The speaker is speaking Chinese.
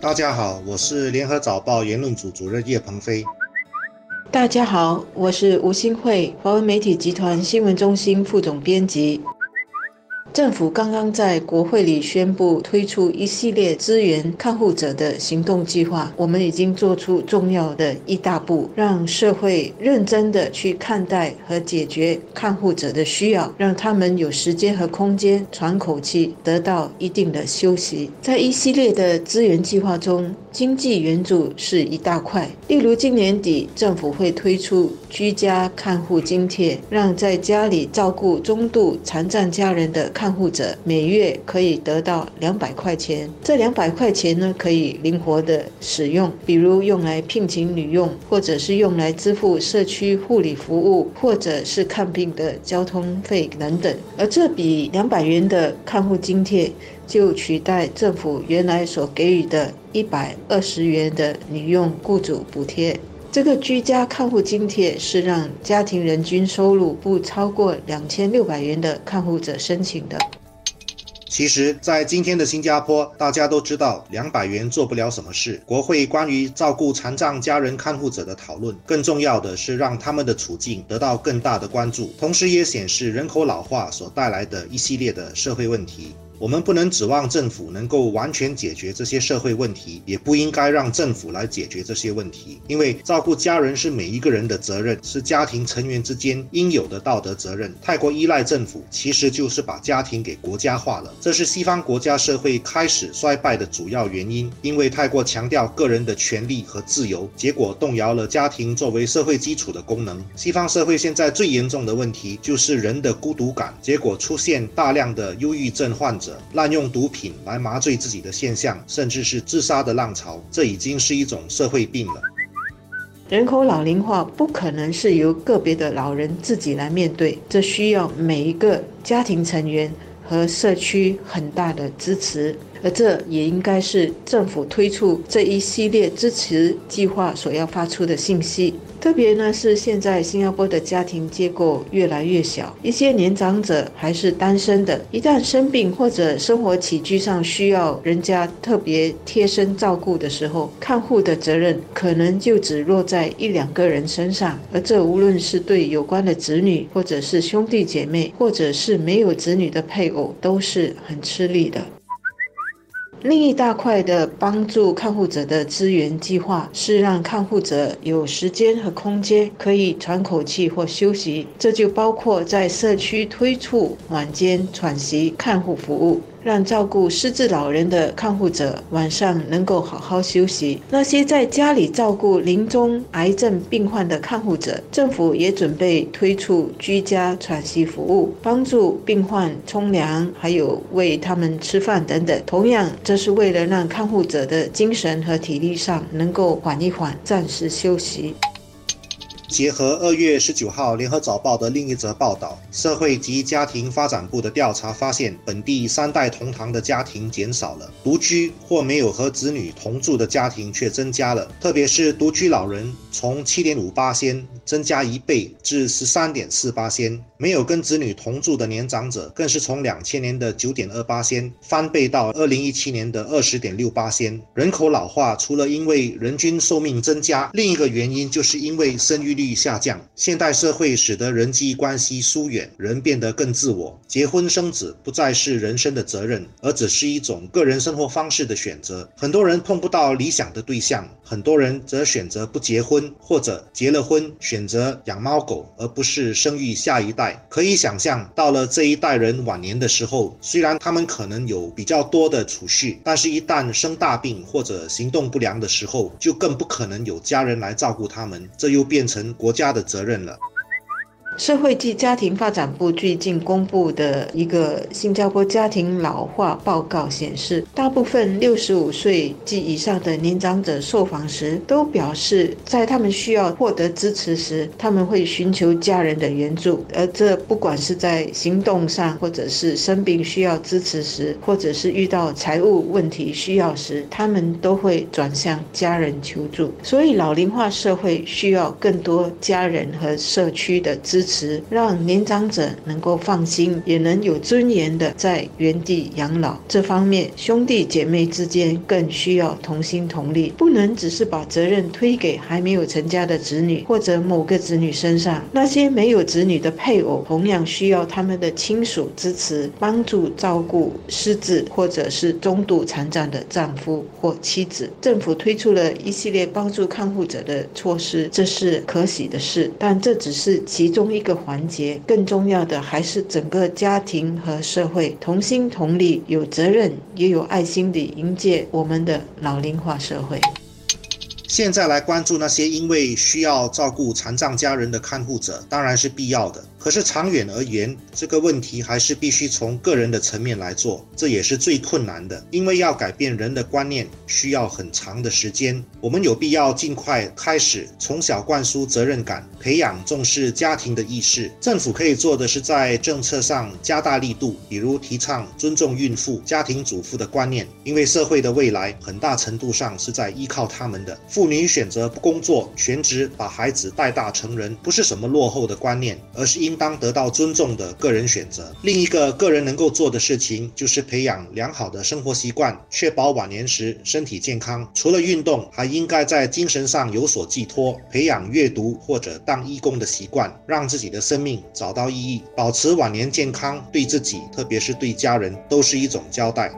大家好，我是联合早报言论组主任叶鹏飞。大家好，我是吴新慧，华文媒体集团新闻中心副总编辑。政府刚刚在国会里宣布推出一系列支援看护者的行动计划，我们已经做出重要的一大步，让社会认真的去看待和解决看护者的需要，让他们有时间和空间喘口气，得到一定的休息。在一系列的资源计划中，经济援助是一大块，例如今年底政府会推出居家看护津贴，让在家里照顾中度残障家人的。看护者每月可以得到两百块钱，这两百块钱呢可以灵活的使用，比如用来聘请女佣，或者是用来支付社区护理服务，或者是看病的交通费等等。而这笔两百元的看护津贴，就取代政府原来所给予的一百二十元的女佣雇主补贴。这个居家看护津贴是让家庭人均收入不超过两千六百元的看护者申请的。其实，在今天的新加坡，大家都知道两百元做不了什么事。国会关于照顾残障家人看护者的讨论，更重要的是让他们的处境得到更大的关注，同时也显示人口老化所带来的一系列的社会问题。我们不能指望政府能够完全解决这些社会问题，也不应该让政府来解决这些问题。因为照顾家人是每一个人的责任，是家庭成员之间应有的道德责任。太过依赖政府，其实就是把家庭给国家化了。这是西方国家社会开始衰败的主要原因。因为太过强调个人的权利和自由，结果动摇了家庭作为社会基础的功能。西方社会现在最严重的问题就是人的孤独感，结果出现大量的忧郁症患者。滥用毒品来麻醉自己的现象，甚至是自杀的浪潮，这已经是一种社会病了。人口老龄化不可能是由个别的老人自己来面对，这需要每一个家庭成员和社区很大的支持，而这也应该是政府推出这一系列支持计划所要发出的信息。特别呢是现在新加坡的家庭结构越来越小，一些年长者还是单身的，一旦生病或者生活起居上需要人家特别贴身照顾的时候，看护的责任可能就只落在一两个人身上，而这无论是对有关的子女，或者是兄弟姐妹，或者是没有子女的配偶，都是很吃力的。另一大块的帮助看护者的资源计划是让看护者有时间和空间可以喘口气或休息，这就包括在社区推出晚间喘息看护服务。让照顾失智老人的看护者晚上能够好好休息。那些在家里照顾临终癌症病患的看护者，政府也准备推出居家喘息服务，帮助病患冲凉，还有喂他们吃饭等等。同样，这是为了让看护者的精神和体力上能够缓一缓，暂时休息。结合二月十九号联合早报的另一则报道，社会及家庭发展部的调查发现，本地三代同堂的家庭减少了，独居或没有和子女同住的家庭却增加了，特别是独居老人从七点五八仙增加一倍至十三点四八仙，没有跟子女同住的年长者更是从两千年的九点二八仙翻倍到二零一七年的二十点六八仙。人口老化除了因为人均寿命增加，另一个原因就是因为生育率率。率下降，现代社会使得人际关系疏远，人变得更自我。结婚生子不再是人生的责任，而只是一种个人生活方式的选择。很多人碰不到理想的对象，很多人则选择不结婚，或者结了婚选择养猫狗，而不是生育下一代。可以想象，到了这一代人晚年的时候，虽然他们可能有比较多的储蓄，但是一旦生大病或者行动不良的时候，就更不可能有家人来照顾他们，这又变成。国家的责任了。社会及家庭发展部最近公布的一个新加坡家庭老化报告显示，大部分六十五岁及以上的年长者受访时都表示，在他们需要获得支持时，他们会寻求家人的援助。而这不管是在行动上，或者是生病需要支持时，或者是遇到财务问题需要时，他们都会转向家人求助。所以，老龄化社会需要更多家人和社区的支。支持，让年长者能够放心，也能有尊严的在原地养老。这方面，兄弟姐妹之间更需要同心同力，不能只是把责任推给还没有成家的子女或者某个子女身上。那些没有子女的配偶，同样需要他们的亲属支持、帮助、照顾失智或者是中度残障的丈夫或妻子。政府推出了一系列帮助看护者的措施，这是可喜的事。但这只是其中一个环节，更重要的还是整个家庭和社会同心同力，有责任也有爱心地迎接我们的老龄化社会。现在来关注那些因为需要照顾残障家人的看护者，当然是必要的。可是长远而言，这个问题还是必须从个人的层面来做，这也是最困难的。因为要改变人的观念，需要很长的时间。我们有必要尽快开始，从小灌输责任感，培养重视家庭的意识。政府可以做的是在政策上加大力度，比如提倡尊重孕妇、家庭主妇的观念，因为社会的未来很大程度上是在依靠他们的。妇女选择不工作，全职把孩子带大成人，不是什么落后的观念，而是因。应当得到尊重的个人选择。另一个个人能够做的事情，就是培养良好的生活习惯，确保晚年时身体健康。除了运动，还应该在精神上有所寄托，培养阅读或者当义工的习惯，让自己的生命找到意义，保持晚年健康，对自己，特别是对家人，都是一种交代。